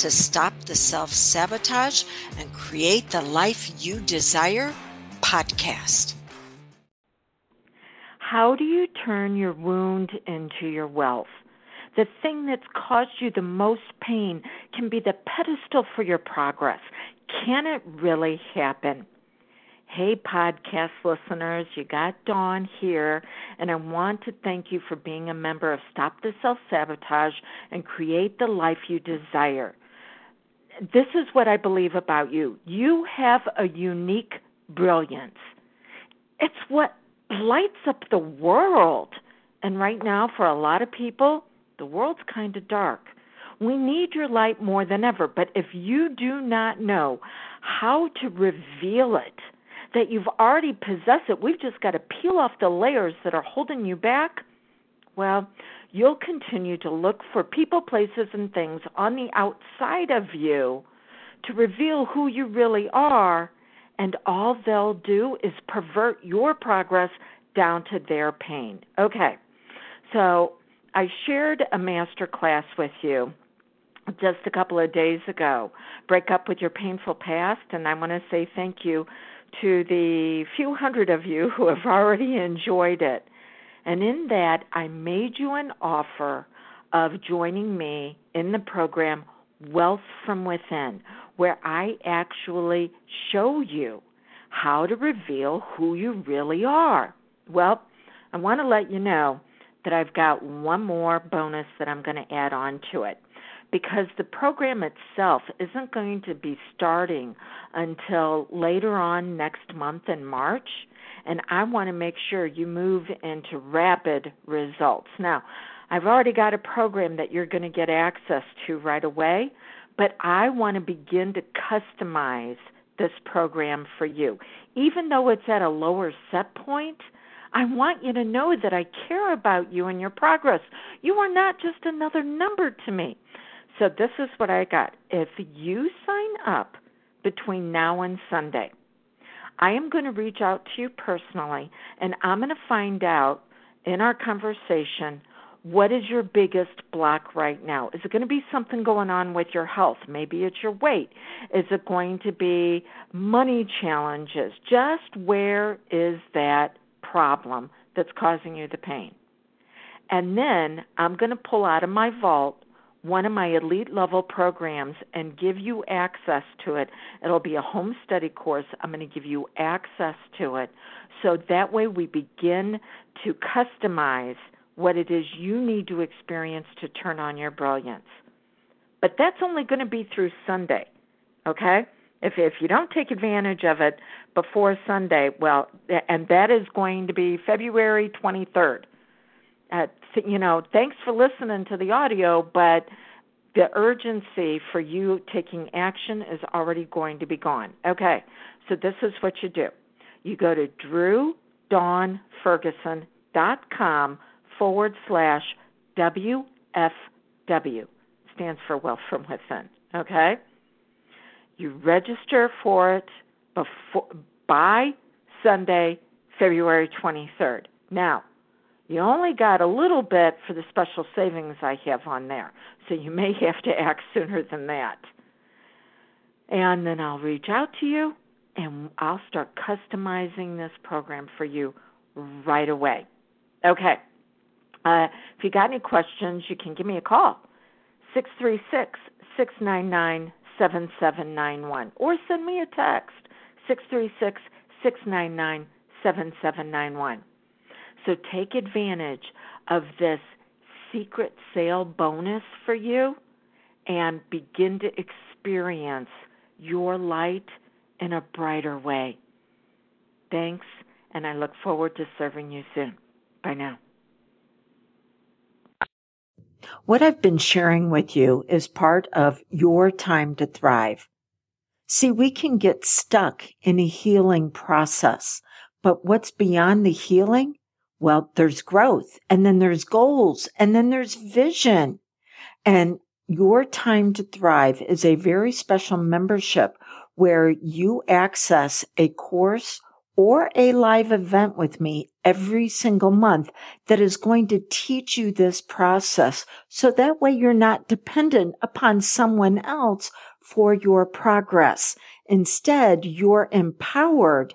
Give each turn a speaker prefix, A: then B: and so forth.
A: to Stop the Self Sabotage and Create the Life You Desire podcast.
B: How do you turn your wound into your wealth? The thing that's caused you the most pain can be the pedestal for your progress. Can it really happen? Hey, podcast listeners, you got Dawn here, and I want to thank you for being a member of Stop the Self Sabotage and Create the Life You Desire. This is what I believe about you. You have a unique brilliance. It's what lights up the world. And right now, for a lot of people, the world's kind of dark. We need your light more than ever. But if you do not know how to reveal it, that you've already possessed it, we've just got to peel off the layers that are holding you back, well, you'll continue to look for people, places, and things on the outside of you to reveal who you really are and all they'll do is pervert your progress down to their pain. Okay, so I shared a master class with you just a couple of days ago. Break up with your painful past, and I want to say thank you to the few hundred of you who have already enjoyed it. And in that, I made you an offer of joining me in the program Wealth from Within, where I actually show you how to reveal who you really are. Well, I want to let you know that I've got one more bonus that I'm going to add on to it because the program itself isn't going to be starting until later on next month in March. And I want to make sure you move into rapid results. Now, I've already got a program that you're going to get access to right away, but I want to begin to customize this program for you. Even though it's at a lower set point, I want you to know that I care about you and your progress. You are not just another number to me. So, this is what I got. If you sign up between now and Sunday, I am going to reach out to you personally and I'm going to find out in our conversation what is your biggest block right now? Is it going to be something going on with your health? Maybe it's your weight. Is it going to be money challenges? Just where is that problem that's causing you the pain? And then I'm going to pull out of my vault one of my elite level programs and give you access to it. It'll be a home study course. I'm going to give you access to it. So that way we begin to customize what it is you need to experience to turn on your brilliance. But that's only going to be through Sunday, okay? If if you don't take advantage of it before Sunday, well, and that is going to be February 23rd. Uh, you know, thanks for listening to the audio, but the urgency for you taking action is already going to be gone. Okay, so this is what you do. You go to drewdawnferguson.com forward slash WFW. Stands for Wealth from Within. Okay? You register for it before by Sunday, February 23rd. Now, you only got a little bit for the special savings I have on there, so you may have to act sooner than that. And then I'll reach out to you and I'll start customizing this program for you right away. Okay. Uh, if you got any questions, you can give me a call, 636 699 7791, or send me a text, 636 699 7791. So take advantage of this secret sale bonus for you and begin to experience your light in a brighter way. Thanks, and I look forward to serving you soon. Bye now. What I've been sharing with you is part of your time to thrive. See, we can get stuck in a healing process, but what's beyond the healing? Well, there's growth and then there's goals and then there's vision. And your time to thrive is a very special membership where you access a course or a live event with me every single month that is going to teach you this process. So that way you're not dependent upon someone else for your progress. Instead, you're empowered